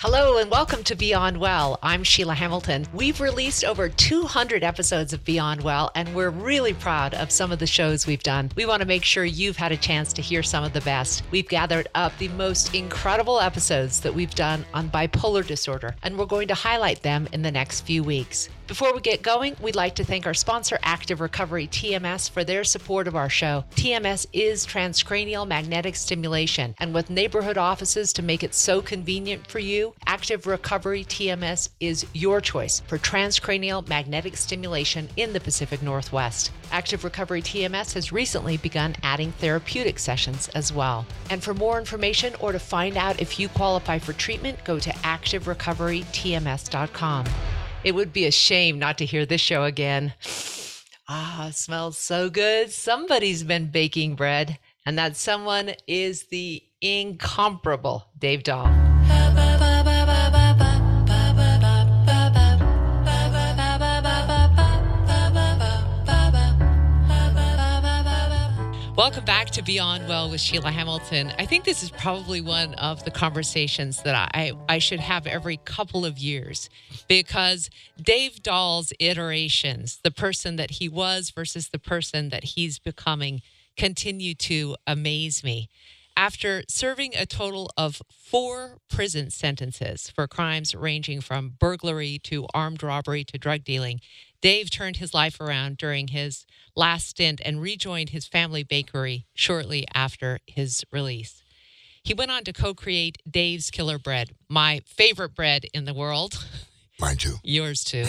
Hello and welcome to Beyond Well. I'm Sheila Hamilton. We've released over 200 episodes of Beyond Well, and we're really proud of some of the shows we've done. We want to make sure you've had a chance to hear some of the best. We've gathered up the most incredible episodes that we've done on bipolar disorder, and we're going to highlight them in the next few weeks. Before we get going, we'd like to thank our sponsor, Active Recovery TMS, for their support of our show. TMS is transcranial magnetic stimulation, and with neighborhood offices to make it so convenient for you, Active Recovery TMS is your choice for transcranial magnetic stimulation in the Pacific Northwest. Active Recovery TMS has recently begun adding therapeutic sessions as well. And for more information or to find out if you qualify for treatment, go to activerecoverytms.com. It would be a shame not to hear this show again. Ah, smells so good. Somebody's been baking bread, and that someone is the incomparable Dave Dahl. Welcome back to Beyond Well with Sheila Hamilton. I think this is probably one of the conversations that I, I should have every couple of years because Dave Dahl's iterations, the person that he was versus the person that he's becoming, continue to amaze me. After serving a total of four prison sentences for crimes ranging from burglary to armed robbery to drug dealing, Dave turned his life around during his last stint and rejoined his family bakery shortly after his release. He went on to co create Dave's Killer Bread, my favorite bread in the world. Mine too. Yours too.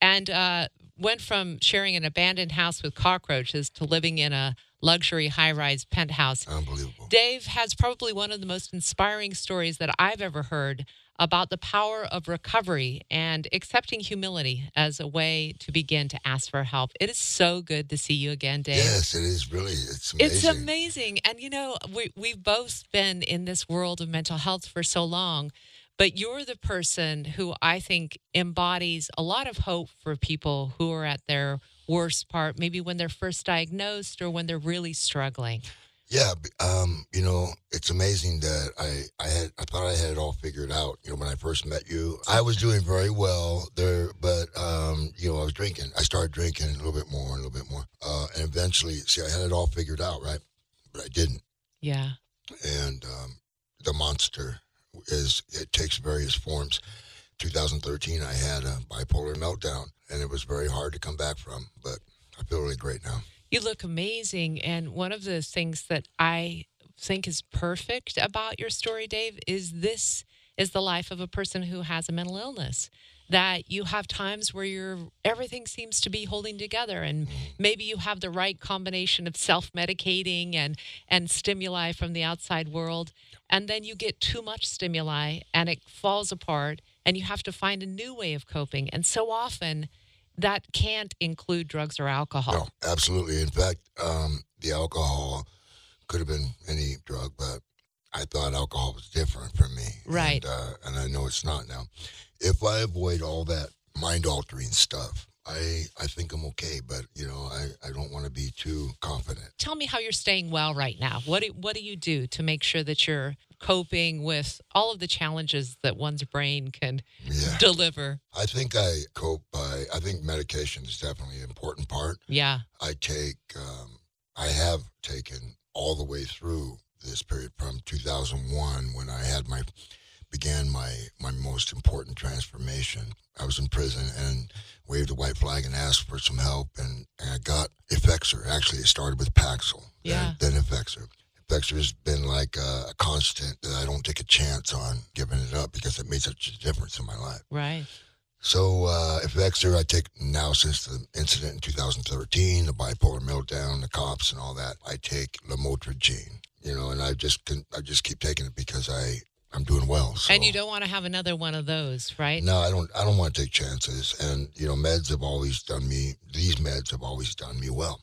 and uh, went from sharing an abandoned house with cockroaches to living in a luxury high rise penthouse. Unbelievable. Dave has probably one of the most inspiring stories that I've ever heard about the power of recovery and accepting humility as a way to begin to ask for help. It is so good to see you again, Dave. Yes, it is really. It's amazing. It's amazing. And you know, we, we've both been in this world of mental health for so long, but you're the person who I think embodies a lot of hope for people who are at their worst part, maybe when they're first diagnosed or when they're really struggling. Yeah, um, you know, it's amazing that I, I had I thought I had it all figured out. You know, when I first met you, I was doing very well there, but um, you know, I was drinking. I started drinking a little bit more, and a little bit more, uh, and eventually, see, I had it all figured out, right? But I didn't. Yeah. And um, the monster is it takes various forms. 2013, I had a bipolar meltdown, and it was very hard to come back from, but I feel really great now. You look amazing. And one of the things that I think is perfect about your story, Dave, is this is the life of a person who has a mental illness. That you have times where you're everything seems to be holding together, and maybe you have the right combination of self-medicating and and stimuli from the outside world, and then you get too much stimuli and it falls apart, and you have to find a new way of coping. And so often, that can't include drugs or alcohol. No, absolutely. In fact, um, the alcohol could have been any drug, but I thought alcohol was different for me. Right. And, uh, and I know it's not now. If I avoid all that mind altering stuff, I, I think I'm okay, but you know I, I don't want to be too confident. Tell me how you're staying well right now. What do, what do you do to make sure that you're coping with all of the challenges that one's brain can Yeah. deliver? I think I cope by, I think medication is definitely an important part. Yeah. I take, um, I have taken all the way through this period from 2001 when I had my, began my, my most important transformation. I was in prison and waved a white flag and asked for some help and, and I got Effexor. Actually, it started with Paxil, Yeah. then, then Effexor. Effexor has been like a, a constant that I don't take a chance on giving it up because it made such a difference in my life. Right. So, uh, Effexor, I take now since the incident in 2013, the bipolar meltdown, the cops, and all that, I take lamotrigine. You know, and I just can, I just keep taking it because I I'm doing well. So. And you don't want to have another one of those, right? No, I don't. I don't want to take chances. And you know, meds have always done me. These meds have always done me well.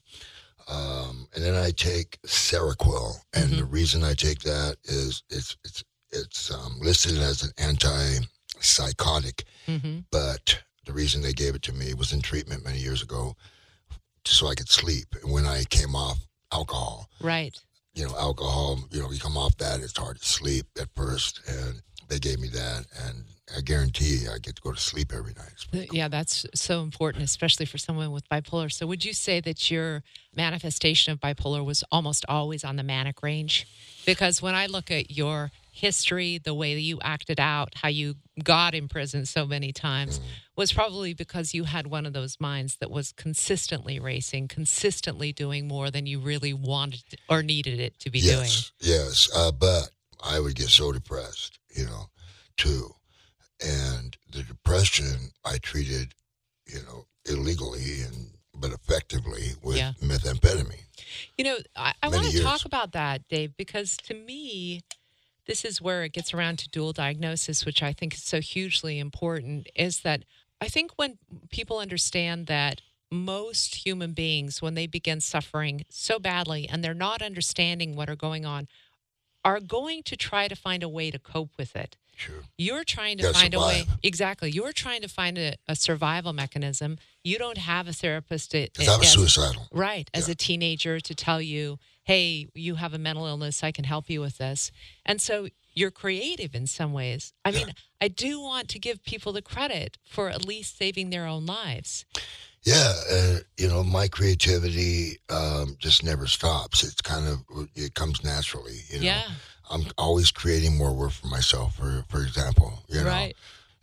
Um, and then I take Seroquel, and the reason I take that is it's it's it's um, listed as an antipsychotic, hmm but the reason they gave it to me was in treatment many years ago, just so I could sleep. And when I came off alcohol, Right. you know, alcohol, you know, you come off that, it's hard to sleep at first. And they gave me that, and I guarantee you, I get to go to sleep every night. Cool. Yeah, that's so important, especially for someone with bipolar. So, would you say that your manifestation of bipolar was almost always on the manic range? Because when I look at your history, the way that you acted out, how you got in prison so many times, was probably because you had one of those minds that was consistently racing, consistently doing more than you really wanted or needed it to be doing. Yes, yes. Uh, but I would get so depressed, you know, too. And the depression I treated, you know, illegally and but effectively with Yeah. methamphetamine. You know, I, I want to talk about that, Dave, because to me, this is where it gets around to dual diagnosis, which I think is so hugely important. Is that I think when people understand that most human beings, when they begin suffering so badly and they're not understanding what are going on, are going to try to find a way to cope with it. Sure. You're trying to Gotta find a way. Exactly. You're trying to find a, a survival mechanism. You don't have a therapist. To, I was as- suicidal. Right. As Yeah. a teenager to tell you, hey, you have a mental illness, I can help you with this. And so you're creative in some ways. I Yeah. mean, I do want to give people the credit for at least saving their own lives. Yeah, uh, you know, my creativity um, just never stops. It's kind of it comes naturally. You know, Yeah. I'm always creating more work for myself. For for example, you know, Right.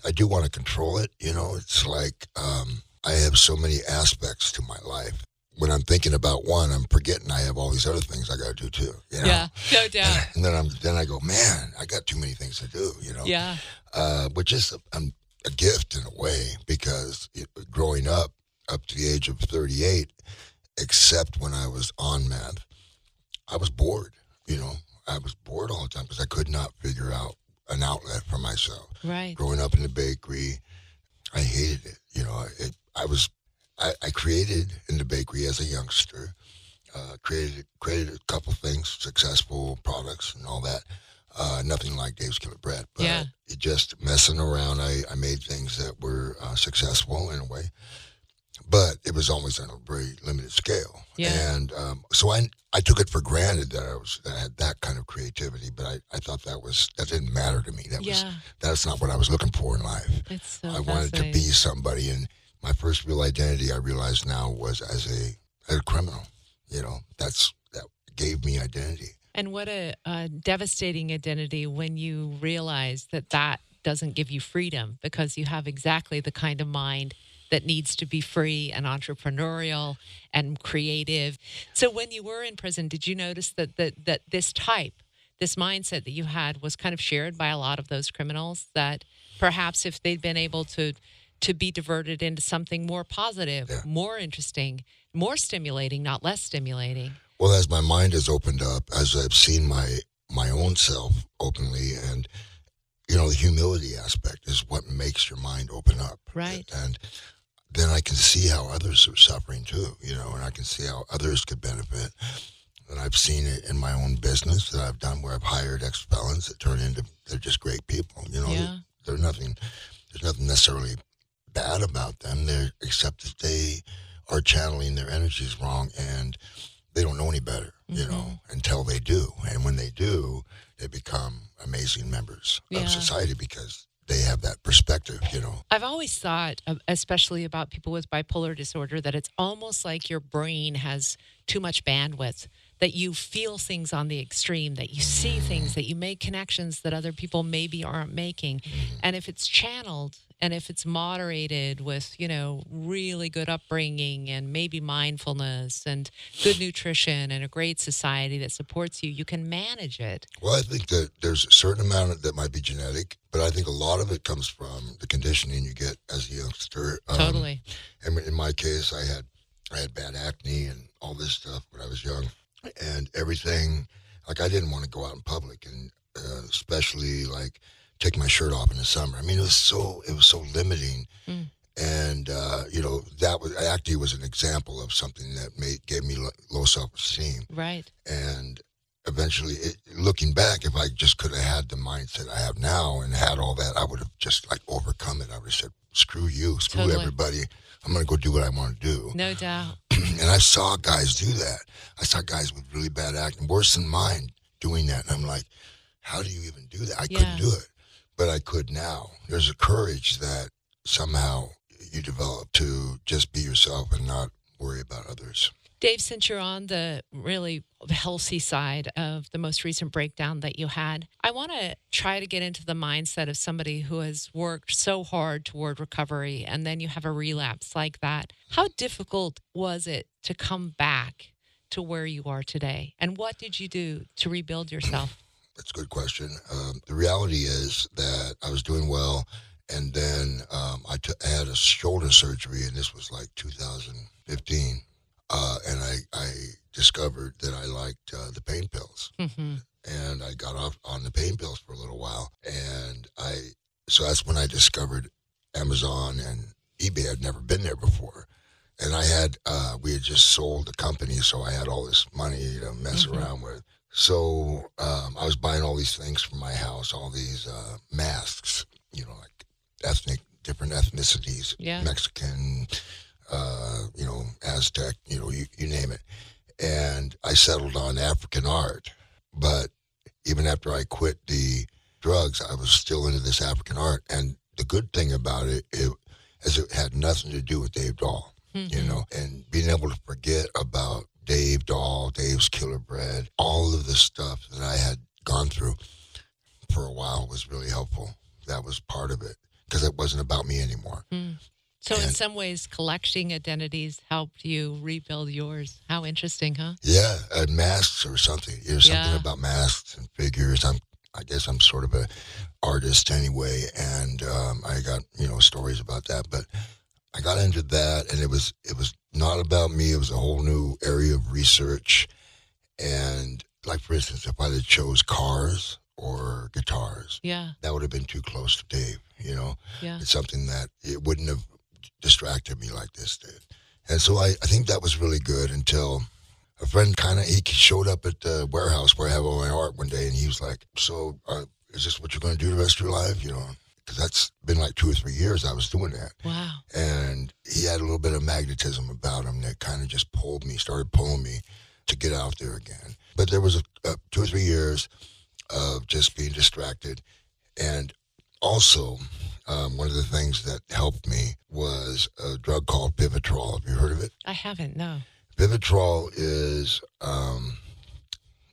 I do want to control it. You know, it's like um, I have so many aspects to my life. When I'm thinking about one, I'm forgetting I have all these other things I got to do too. You know? Yeah. No doubt. And then I'm then I go, man, I got too many things to do. You know, Yeah. uh, which is a, um, a gift in a way because it, growing up up to the age of 38, except when I was on meth, I was bored. You know, I was bored all the time because I could not figure out an outlet for myself. Right. Growing up in the bakery, I hated it. You know, it, I was I, I created in the bakery as a youngster. Uh, created created a couple things, successful products and all that. Uh, nothing like Dave's Killer Bread, but Yeah. it just messing around. I, I made things that were uh, successful in a way, but it was always on a very limited scale. Yeah. And um, so I I took it for granted that I was that I had that kind of creativity, but I, I thought that was that didn't matter to me. That was that's not what I was looking for in life. It's so I wanted to be somebody, and my first real identity I realized now was as a a criminal. You know, that's that gave me identity. And what a, a devastating identity when you realize that that doesn't give you freedom because you have exactly the kind of mind that needs to be free and entrepreneurial and creative. So when you were in prison, did you notice that that, that this type, this mindset that you had was kind of shared by a lot of those criminals that perhaps if they'd been able to to be diverted into something more positive, Yeah. more interesting, more stimulating, not less stimulating. Well, as my mind has opened up, as I've seen my my own self openly, and you know, the humility aspect is what makes your mind open up. Right. And then I can see how others are suffering too. You know, and I can see how others could benefit. And I've seen it in my own business that I've done where I've hired ex felons that turn into they're just great people. You know, Yeah. they're nothing. There's nothing necessarily bad about them. They're except that they are channeling their energies wrong and they don't know any better. You know, Mm-hmm. until they do, and when they do, they become amazing members Yeah. of society because they have that perspective. You know. I've always thought, uh, especially about people with bipolar disorder, that it's almost like your brain has too much bandwidth, that you feel things on the extreme, that you see things, that you make connections that other people maybe aren't making. And if it's channeled and if it's moderated with, you know, really good upbringing and maybe mindfulness and good nutrition and a great society that supports you, you can manage it. Well, I think that there's a certain amount that might be genetic, but I think a lot of it comes from the conditioning you get as a youngster. Um, Totally. And in my case, I had I had bad acne and all this stuff when I was young, and everything. Like I didn't want to go out in public, and uh, especially like take my shirt off in the summer. I mean, it was so it was so limiting, Mm. and uh, you know that was acne was an example of something that made gave me low self esteem, Right. and eventually, it, looking back, if I just could have had the mindset I have now and had all that, I would have just like overcome it. I would have said, "Screw you, screw Totally. everybody. I'm going to go do what I want to do." No doubt. and I saw guys do that. I saw guys with really bad acting, worse than mine, doing that. And I'm like, how do you even do that? I Yeah. couldn't do it. but I could now. There's a courage that somehow you develop to just be yourself and not worry about others. Dave, since you're on the really healthy side of the most recent breakdown that you had, I want to try to get into the mindset of somebody who has worked so hard toward recovery and then you have a relapse like that. How difficult was it to come back to where you are today? And what did you do to rebuild yourself? That's a good question. Um, the reality is that I was doing well, and then um, I, t- I had a shoulder surgery, and this was like 2015 uh, and I, I discovered that I liked uh, the pain pills. Mm-hmm. And I got off on the pain pills for a little while. And I, so that's when I discovered Amazon and eBay. I'd never been there before. And I had, uh, we had just sold the company. So I had all this money to mess mm-hmm. around with. So um, I was buying all these things from my house, all these uh, masks, you know, like ethnic, different ethnicities, yeah. Mexican, uh, you know, Aztec, you know, you, you name it. And I settled on African art. But even after I quit the drugs, I was still into this African art. And the good thing about it, it is it had nothing to do with Dave Dahl, mm-hmm. you know, and being able to forget about Dave Dahl, Dave's Killer Bread, all of the stuff that I had gone through for a while was really helpful. That was part of it because it wasn't about me anymore. Mm. So, and in some ways, collecting identities helped you rebuild yours. How interesting, huh? Yeah, uh, masks or something. There's yeah. something about masks and figures. I'm, I guess, I'm sort of a artist anyway, and um, I got you know stories about that. But I got into that, and it was it was not about me. It was a whole new area of research, and like for instance, if I had chose cars or guitars, yeah, that would have been too close to Dave. You know, yeah, it's something that it wouldn't have distracted me like this did. And so I, I think that was really good until a friend kind of he showed up at the warehouse where I have all my art one day, and he was like, "So, uh, is this what you're going to do the rest of your life?" You know, because that's been like two or three years I was doing that. Wow. And he had a little bit of magnetism about him that kind of just pulled me, started pulling me to get out there again. But there was a, a two or three years of just being distracted, and also um, one of the things that helped me was a drug called Vivitrol. Have you heard of it? I haven't. No. Vivitrol is um,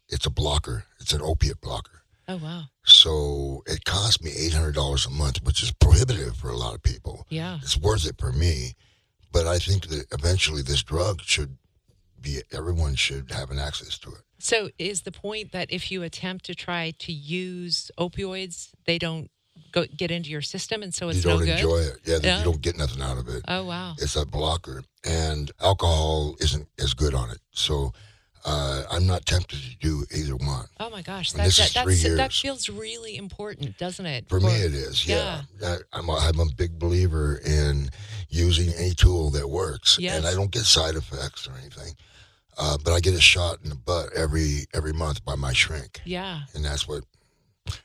it's a blocker. It's an opiate blocker. Oh wow! So it cost me eight hundred dollars a month, which is prohibitive for a lot of people. Yeah, it's worth it for me, but I think that eventually this drug should be everyone should have an access to it. So is the point that if you attempt to try to use opioids, they don't go get into your system, and so it's you don't no good? enjoy it. Yeah, you don't get nothing out of it. Oh wow, it's a blocker, and alcohol isn't as good on it. So uh, I'm not tempted to do either one. Oh my gosh, that, that, that, feels really important, doesn't it? For, For me, it is. Yeah, yeah. I'm, a, I'm a big believer in using any tool that works, yes. and I don't get side effects or anything. Uh, but I get a shot in the butt every every month by my shrink. Yeah, and that's what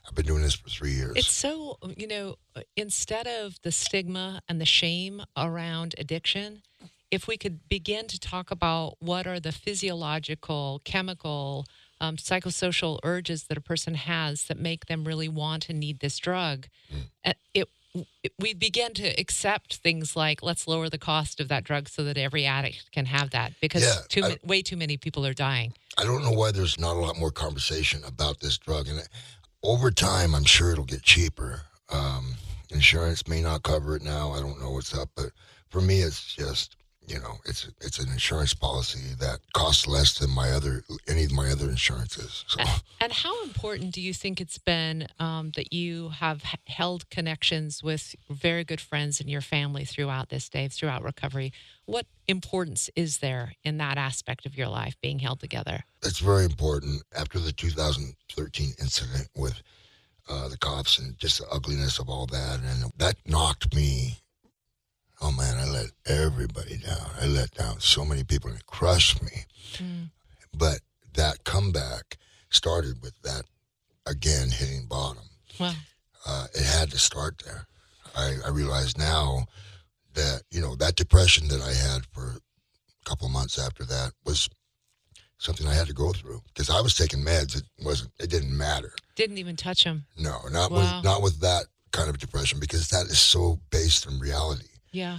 I've been doing this for three years. It's so, you know, instead of the stigma and the shame around addiction, if we could begin to talk about what are the physiological, chemical, um, psychosocial urges that a person has that make them really want and need this drug, mm. it, it, we begin to accept things like let's lower the cost of that drug so that every addict can have that because yeah, too, I, way too many people are dying. I don't know why there's not a lot more conversation about this drug, and over time, I'm sure it'll get cheaper. Um, insurance may not cover it now. I don't know what's up, but for me, it's just you know, it's it's an insurance policy that costs less than my other any of my other insurances. So. And how important do you think it's been um, that you have held connections with very good friends in your family throughout this day, throughout recovery? What importance is there in that aspect of your life being held together? It's very important. After the 2013 incident with uh, the cops and just the ugliness of all that, and that knocked me oh man, I let everybody down. I let down so many people and it crushed me. Mm. But that comeback started with that again hitting bottom. Wow. Uh, it had to start there. I, I realize now that, you know, that depression that I had for a couple months after that was something I had to go through because I was taking meds. It wasn't. It didn't matter. Didn't even touch him. No, not wow. with not with that kind of depression because that is so based in reality. Yeah.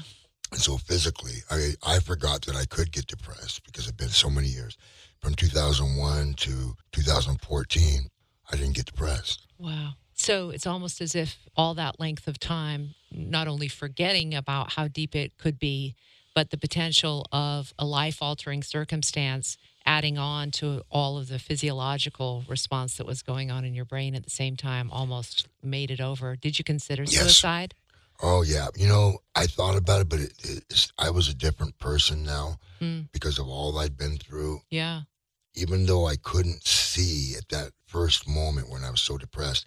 And so physically, I, I forgot that I could get depressed because it's been so many years. From 2001 to 2014, I didn't get depressed. Wow. So it's almost as if all that length of time, not only forgetting about how deep it could be, but the potential of a life altering circumstance adding on to all of the physiological response that was going on in your brain at the same time almost made it over. Did you consider Yes. suicide? Oh yeah, you know, I thought about it, but it, it's, I was a different person now Mm. because of all I'd been through. Yeah. Even though I couldn't see at that first moment when I was so depressed,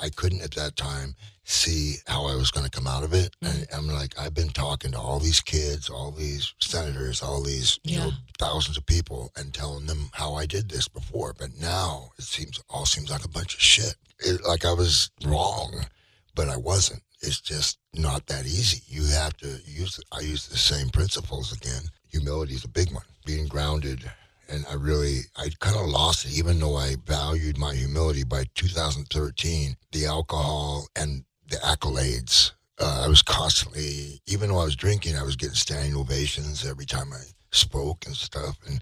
I couldn't at that time see how I was going to come out of it. And I'm like, I've been talking to all these kids, all these senators, all these you know thousands of people, and telling them how I did this before. But now it seems all seems like a bunch of shit. It, like I was wrong, but I wasn't. It's just not that easy. You have to use. I use the same principles again. Humility is a big one. Being grounded, and I really, I kind of lost it. Even though I valued my humility by 2013, the alcohol and the accolades. Uh, I was constantly, even though I was drinking, I was getting standing ovations every time I spoke and stuff. And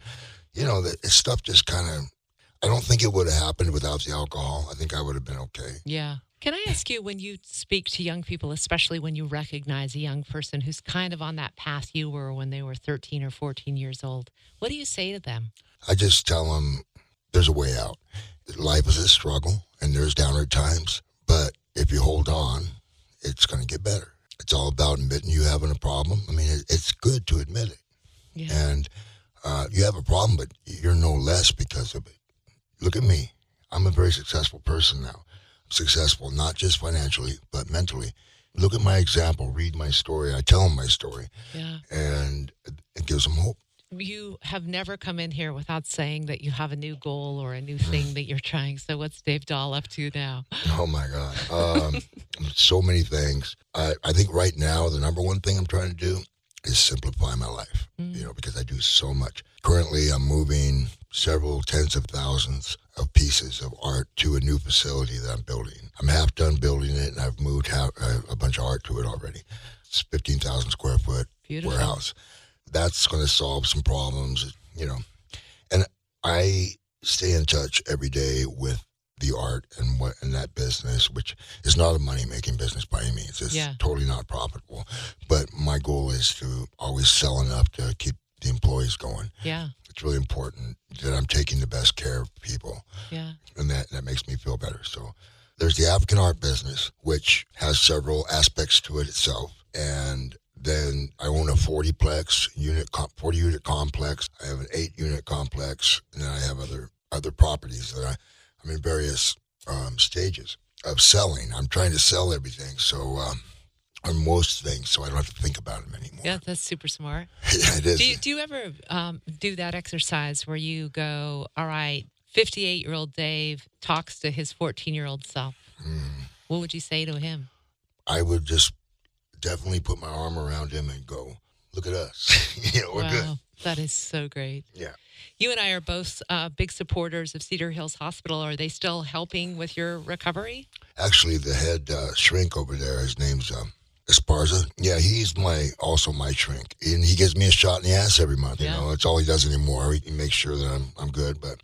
you know, that stuff just kind of. I don't think it would have happened without the alcohol. I think I would have been okay. Yeah. Can I ask you when you speak to young people, especially when you recognize a young person who's kind of on that path you were when they were 13 or 14 years old, what do you say to them? I just tell them there's a way out. Life is a struggle and there's downward times, but if you hold on, it's going to get better. It's all about admitting you having a problem. I mean, it's good to admit it. Yeah. And uh, you have a problem, but you're no less because of it. Look at me. I'm a very successful person now. Successful not just financially, but mentally. Look at my example. Read my story. I tell them my story, Yeah. and it gives them hope. You have never come in here without saying that you have a new goal or a new thing that you're trying. So, what's Dave Dahl up to now? Oh my God. Um, so many things. I, I think right now, the number one thing I'm trying to do is simplify my life, you know, because I do so much. Currently, I'm moving several tens of thousands of pieces of art to a new facility that I'm building. I'm half done building it, and I've moved half, uh, a bunch of art to it already. It's 15,000 square foot Beautiful. warehouse. That's going to solve some problems, you know. And I stay in touch every day with the art and what in that business, which is not a money making business by any means. It's Yeah. totally not profitable. But my goal is to always sell enough to keep the employees going. Yeah. It's really important that I'm taking the best care of people Yeah. and that, that makes me feel better. So there's the African art business, which has several aspects to it itself. And then I own a 40 plex unit, 40 unit complex. I have an eight unit complex, and then I have other other properties that I, I'm in various um, stages of selling. I'm trying to sell everything, so um, or most things, so I don't have to think about them anymore. Yeah. That's super smart. yeah, it is. Do you, do you ever um, do that exercise where you go, all right, 58 year old Dave talks to his 14 year old self? Mm. What would you say to him? I would just definitely put my arm around him and go, "Look at us, you know, we're good." That is so great. Yeah. You and I are both uh, big supporters of Cedar Hills Hospital. Are they still helping with your recovery? Actually, the head uh, shrink over there, his name's um, Esparza. Yeah, he's my also my shrink, and he gives me a shot in the ass every month. You Yeah. know, it's all he does anymore. He makes sure that I'm I'm good, but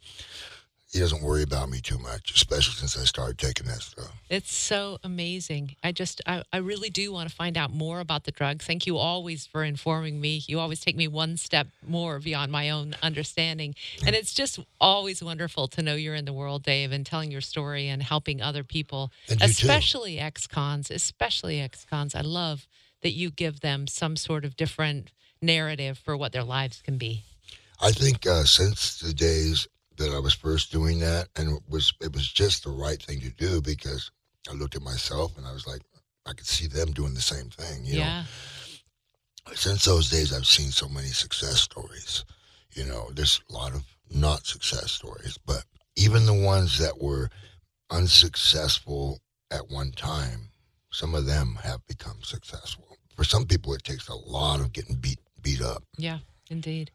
he doesn't worry about me too much, especially since I started taking that stuff. It's so amazing. I just, I, I really do want to find out more about the drug. Thank you always for informing me. You always take me one step more beyond my own understanding. And it's just always wonderful to know you're in the world, Dave, and telling your story and helping other people, especially ex cons, especially ex cons. I love that you give them some sort of different narrative for what their lives can be. I think uh, since the days that I was first doing that, and it was it was just the right thing to do because I looked at myself and I was like, I could see them doing the same thing. You yeah. know, since those days, I've seen so many success stories. You know, there's a lot of not success stories, but even the ones that were unsuccessful at one time, some of them have become successful. For some people, it takes a lot of getting beat beat up. Yeah, indeed.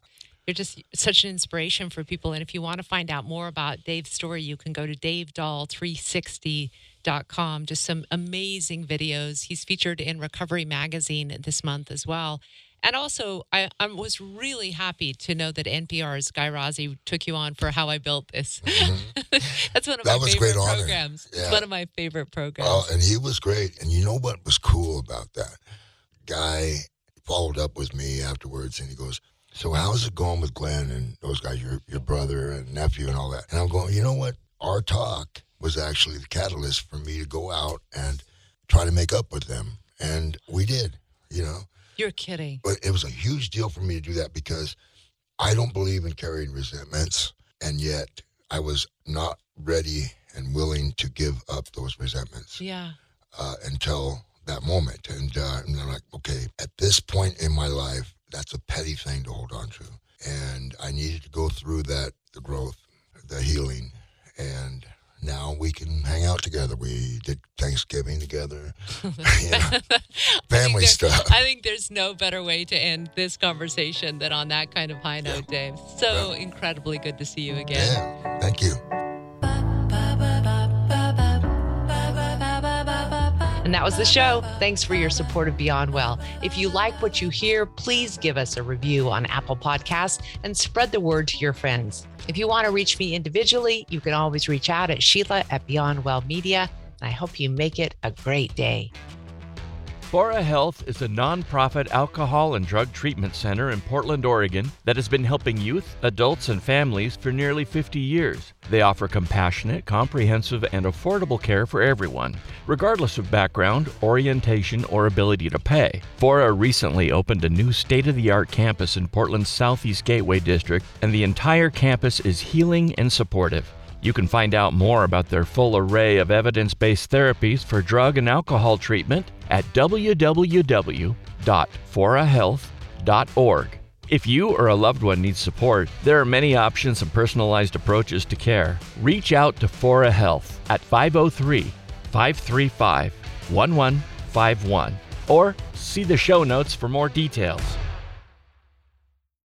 You're just such an inspiration for people. And if you want to find out more about Dave's story, you can go to davedahl360.com forahhealth.com. Just some amazing videos. He's featured in Recovery Magazine this month as well. And also, I, I was really happy to know that NPR's Guy Raz took you on for How I Built This. Mm-hmm. That's one of that my favorite programs. Yeah. It's one of my favorite programs. Well, and he was great. And you know what was cool about that? Guy followed up with me afterwards and he goes, So how's it going with Glenn and those guys, your, your brother and nephew and all that? And I'm going, You know what? Our talk was actually the catalyst for me to go out and try to make up with them. And we did, you know. You're kidding. But it was a huge deal for me to do that because I don't believe in carrying resentments. And yet I was not ready and willing to give up those resentments. Yeah. Uh, until that moment. And, uh, and I'm like, okay, at this point in my life, that's a petty thing to hold on to. And I needed to go through that, the growth, the healing. And now we can hang out together. We did Thanksgiving together, you know, family I stuff. I think there's no better way to end this conversation than on that kind of high note, yeah. Dave. So yeah. incredibly good to see you again. Yeah, thank you. And that was the show. Thanks for your support of Beyond Well. If you like what you hear, please give us a review on Apple Podcasts and spread the word to your friends. If you want to reach me individually, you can always reach out at Sheila at Beyond Well Media. And I hope you make it a great day. Fora Health is a nonprofit alcohol and drug treatment center in Portland, Oregon that has been helping youth, adults, and families for nearly 50 years. They offer compassionate, comprehensive, and affordable care for everyone, regardless of background, orientation, or ability to pay. Fora recently opened a new state of the art campus in Portland's Southeast Gateway District, and the entire campus is healing and supportive. You can find out more about their full array of evidence based therapies for drug and alcohol treatment at www.forahealth.org. If you or a loved one needs support, there are many options and personalized approaches to care. Reach out to Fora Health at 503 535 1151 or see the show notes for more details.